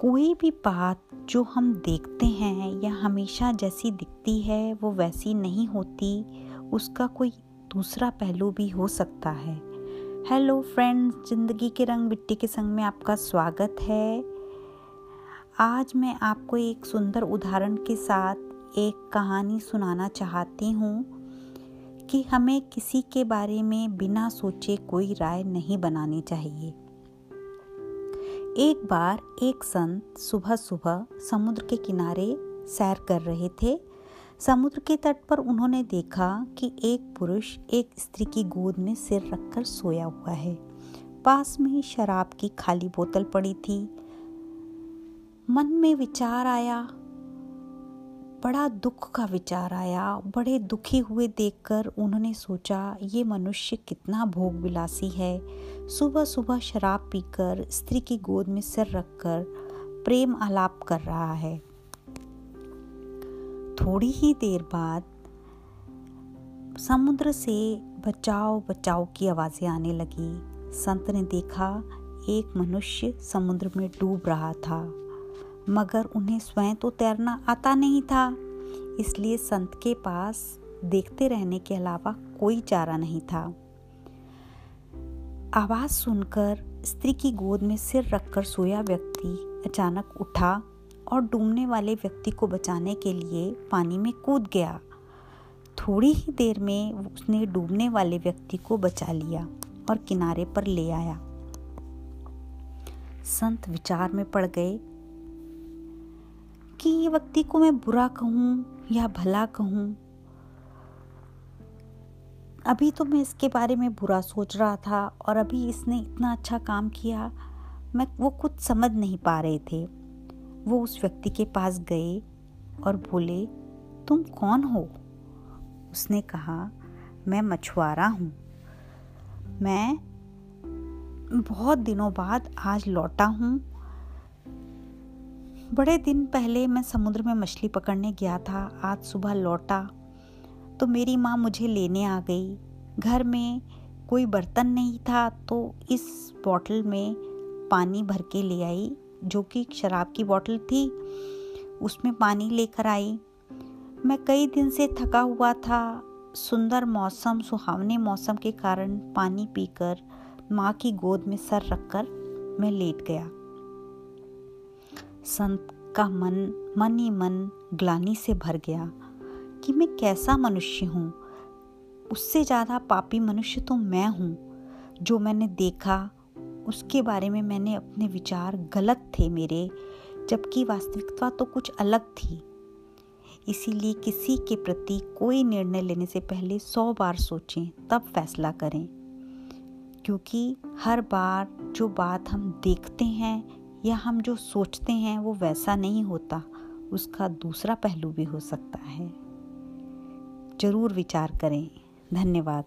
कोई भी बात जो हम देखते हैं या हमेशा जैसी दिखती है, वो वैसी नहीं होती। उसका कोई दूसरा पहलू भी हो सकता है। हेलो फ्रेंड्स ज़िंदगी के रंग मिट्टी के संग में आपका स्वागत है। आज मैं आपको एक सुंदर उदाहरण के साथ एक कहानी सुनाना चाहती हूँ कि हमें किसी के बारे में बिना सोचे कोई राय नहीं बनानी चाहिए। एक बार एक संत सुबह सुबह समुद्र के किनारे सैर कर रहे थे। समुद्र के तट पर उन्होंने देखा कि एक पुरुष एक स्त्री की गोद में सिर रखकर सोया हुआ है। पास में ही शराब की खाली बोतल पड़ी थी। मन में विचार आया बड़ा दुख का विचार आया। बड़े दुखी हुए देखकर उन्होंने सोचा, ये मनुष्य कितना भोग विलासी है। सुबह सुबह शराब पीकर, स्त्री की गोद में सिर रखकर प्रेम आलाप कर रहा है। थोड़ी ही देर बाद समुद्र से बचाओ बचाओ की आवाज़ें आने लगी। संत ने देखा, एक मनुष्य समुद्र में डूब रहा था। मगर उन्हें स्वयं तो तैरना आता नहीं था। इसलिए संत के पास देखते रहने के अलावा कोई चारा नहीं था। आवाज़ सुनकर स्त्री की गोद में सिर रखकर सोया व्यक्ति अचानक उठा और डूबने वाले व्यक्ति को बचाने के लिए पानी में कूद गया। थोड़ी ही देर में उसने डूबने वाले व्यक्ति को बचा लिया और किनारे पर ले आया। संत विचार में पड़ गए कि ये व्यक्ति को मैं बुरा कहूँ या भला कहूँ? अभी तो मैं इसके बारे में बुरा सोच रहा था और अभी इसने इतना अच्छा काम किया, मैं वो कुछ समझ नहीं पा रहे थे। वो उस व्यक्ति के पास गए और बोले, तुम कौन हो? उसने कहा, मैं मछुआरा हूँ। मैं बहुत दिनों बाद आज लौटा हूँ बड़े दिन पहले मैं समुद्र में मछली पकड़ने गया था। आज सुबह लौटा तो मेरी माँ मुझे लेने आ गई। घर में कोई बर्तन नहीं था तो इस बॉटल में पानी भर के ले आई, जो कि शराब की बोतल थी। उसमें पानी लेकर आई। मैं कई दिन से थका हुआ था। सुंदर मौसम, सुहावने मौसम के कारण पानी पीकर माँ की गोद में सर रखकर मैं लेट गया। संत का मन मन ही मन ग्लानी से भर गया कि मैं कैसा मनुष्य हूँ। उससे ज़्यादा पापी मनुष्य तो मैं हूँ। जो मैंने देखा, उसके बारे में मैंने अपने विचार गलत थे मेरे, जबकि वास्तविकता तो कुछ अलग थी। इसीलिए किसी के प्रति कोई निर्णय लेने से पहले सौ बार सोचें, तब फैसला करें। क्योंकि हर बार जो बात हम देखते हैं या हम जो सोचते हैं वो वैसा नहीं होता, उसका दूसरा पहलू भी हो सकता है। ज़रूर विचार करें। धन्यवाद।